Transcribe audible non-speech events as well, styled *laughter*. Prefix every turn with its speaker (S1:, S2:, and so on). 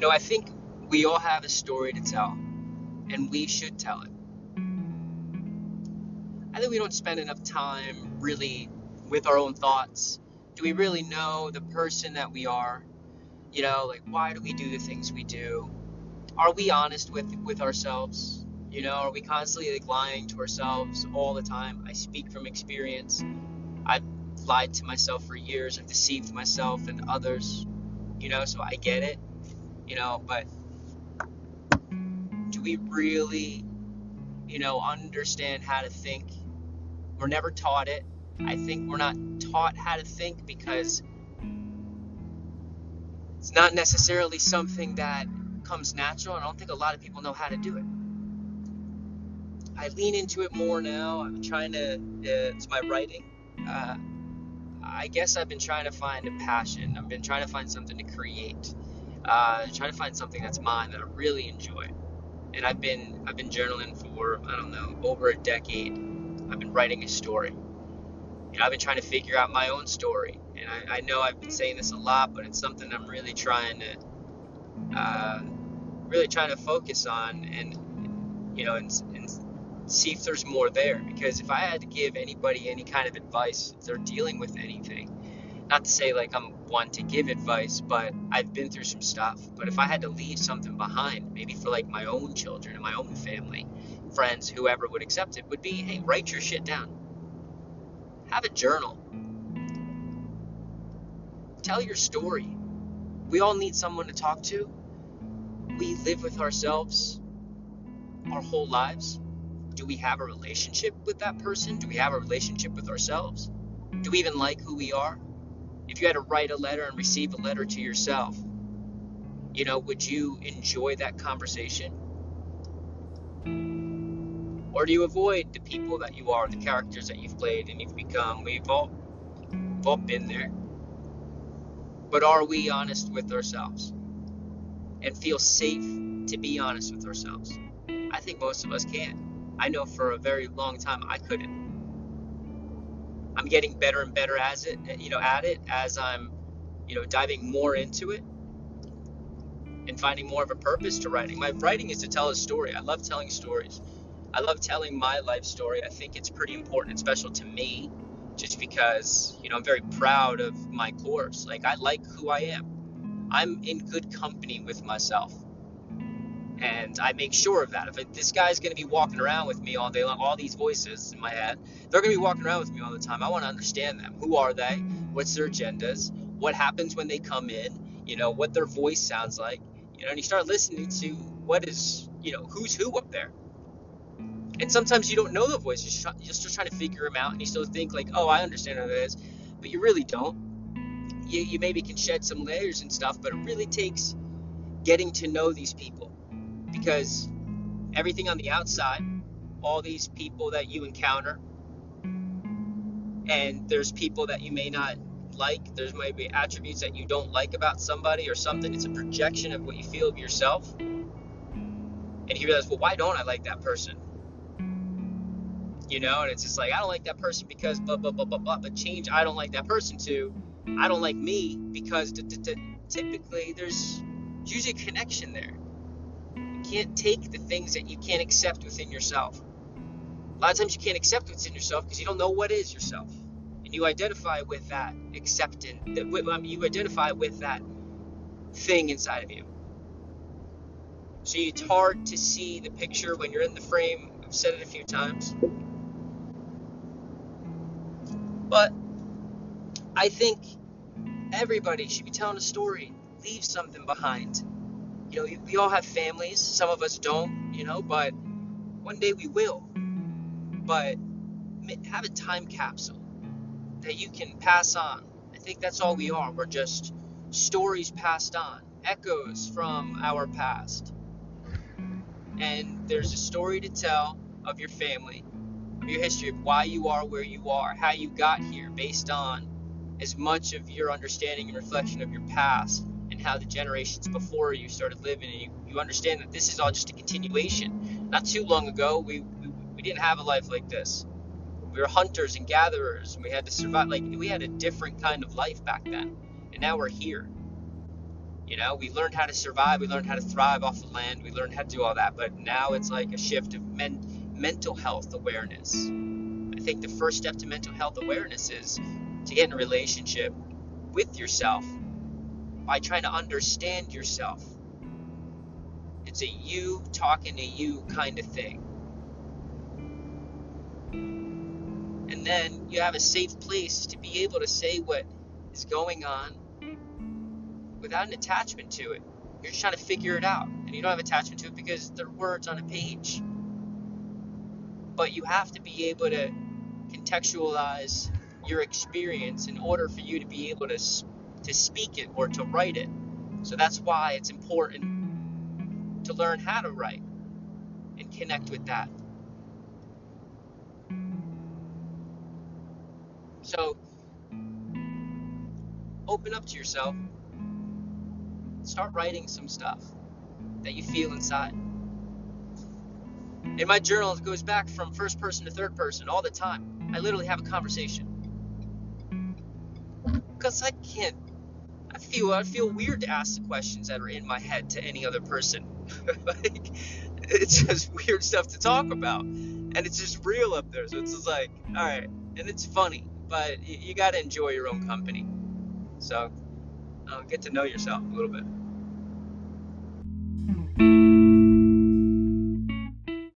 S1: You know, I think we all have a story to tell, and we should tell it. I think we don't spend enough time really with our own thoughts. Do we really know the person that we are? You know, like why do we do the things we do? Are we honest with with ourselves? You know, are we constantly like lying to ourselves all the time? I speak from experience. I've lied to myself for years. I've deceived myself and others. You know, so I get it. You know, but do we really, you know, understand how to think? We're never taught it. I think we're not taught how to think because it's not necessarily something that comes natural. I don't think a lot of people know how to do it. I lean into it more now. I'm trying to, uh, it's my writing. Uh, I guess I've been trying to find a passion. I've been trying to find something to create. Uh, trying to find something that's mine that I really enjoy. And I've been I've been journaling for I don't know over a decade. I've been writing a story. You know, I've been trying to figure out my own story. And I, I know I've been saying this a lot, but it's something I'm really trying to uh, really trying to focus on and you know and, and see if there's more there. Because if I had to give anybody any kind of advice, if they're dealing with anything, not to say like I'm one to give advice, but I've been through some stuff. But if I had to leave something behind, maybe for like my own children and my own family, friends, whoever would accept it, would be hey, write your shit down. Have a journal. Tell your story. We all need someone to talk to. We live with ourselves our whole lives do we have a relationship with that person? Do we have a relationship with ourselves? Do we even like who we are? If you had to write a letter and receive a letter to yourself, you know, would you enjoy that conversation? Or do you avoid the people that you are, the characters that you've played and you've become? We've all, we've all been there. But are we honest with ourselves and feel safe to be honest with ourselves? I think most of us can. I know for a very long time I couldn't. I'm getting better and better as it, you know, at it as I'm, you know, diving more into it and finding more of a purpose to writing. My writing is to tell a story. I love telling stories. I love telling my life story. I think it's pretty important and special to me just because, you know, I'm very proud of my course. Like I like who I am. I'm in good company with myself and I make sure of that. If this guy's going to be walking around with me all day long, all these voices in my head, they're going to be walking around with me all the time. I want to understand them. Who are they? What's their agendas? What happens when they come in? You know, what their voice sounds like. You know, and you start listening to what is, you know, who's who up there. And sometimes you don't know the voice. You're just, just trying to figure them out, and you still think like, oh, I understand who it is, but you really don't. You, you maybe can shed some layers and stuff, but it really takes getting to know these people because everything on the outside, all these people that you encounter, and there's people that you may not like, there's maybe attributes that you don't like about somebody or something. It's a projection of what you feel of yourself. And you realize, well, why don't I like that person? You know, and it's just like, I don't like that person because blah, blah, blah, blah, blah. But change, I don't like that person to, I don't like me because typically there's usually a connection there can't take the things that you can't accept within yourself. A lot of times you can't accept what's in yourself because you don't know what is yourself. And you identify with that acceptance, you identify with that thing inside of you. So it's hard to see the picture when you're in the frame. I've said it a few times. But I think everybody should be telling a story, leave something behind you know, we all have families. Some of us don't, you know, but one day we will. But have a time capsule that you can pass on. I think that's all we are. We're just stories passed on, echoes from our past. And there's a story to tell of your family, of your history, of why you are where you are, how you got here, based on as much of your understanding and reflection of your past and how the generations before you started living, and you, you understand that this is all just a continuation. Not too long ago, we, we, we didn't have a life like this. We were hunters and gatherers, and we had to survive. Like, we had a different kind of life back then, and now we're here. You know, we learned how to survive, we learned how to thrive off the land, we learned how to do all that, but now it's like a shift of men, mental health awareness. I think the first step to mental health awareness is to get in a relationship with yourself by trying to understand yourself. It's a you talking to you kind of thing. And then you have a safe place to be able to say what is going on without an attachment to it. You're just trying to figure it out. And you don't have attachment to it because they're words on a page. But you have to be able to contextualize your experience in order for you to be able to, to speak it or to write it. So that's why it's important to learn how to write and connect with that. So open up to yourself start writing some stuff that you feel inside. In my journal, it goes back from first person to third person all the time. I literally have a conversation. Because I can't, I feel, I feel weird to ask the questions that are in my head to any other person. *laughs* like, it's just weird stuff to talk about. And it's just real up there. So it's just like, all right. And it's funny, but you, you got to enjoy your own company. So, uh, get to know yourself a little bit.